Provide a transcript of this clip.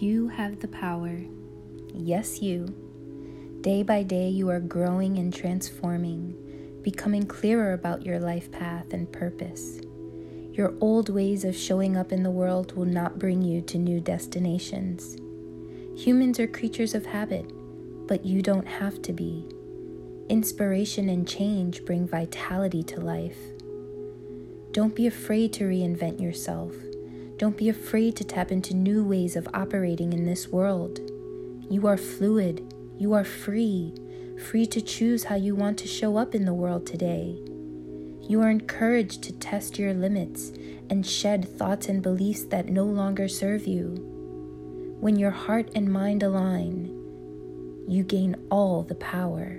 You have the power. Yes, you. Day by day, you are growing and transforming, becoming clearer about your life path and purpose. Your old ways of showing up in the world will not bring you to new destinations. Humans are creatures of habit, but you don't have to be. Inspiration and change bring vitality to life. Don't be afraid to reinvent yourself. Don't be afraid to tap into new ways of operating in this world. You are fluid. You are free, free to choose how you want to show up in the world today. You are encouraged to test your limits and shed thoughts and beliefs that no longer serve you. When your heart and mind align, you gain all the power.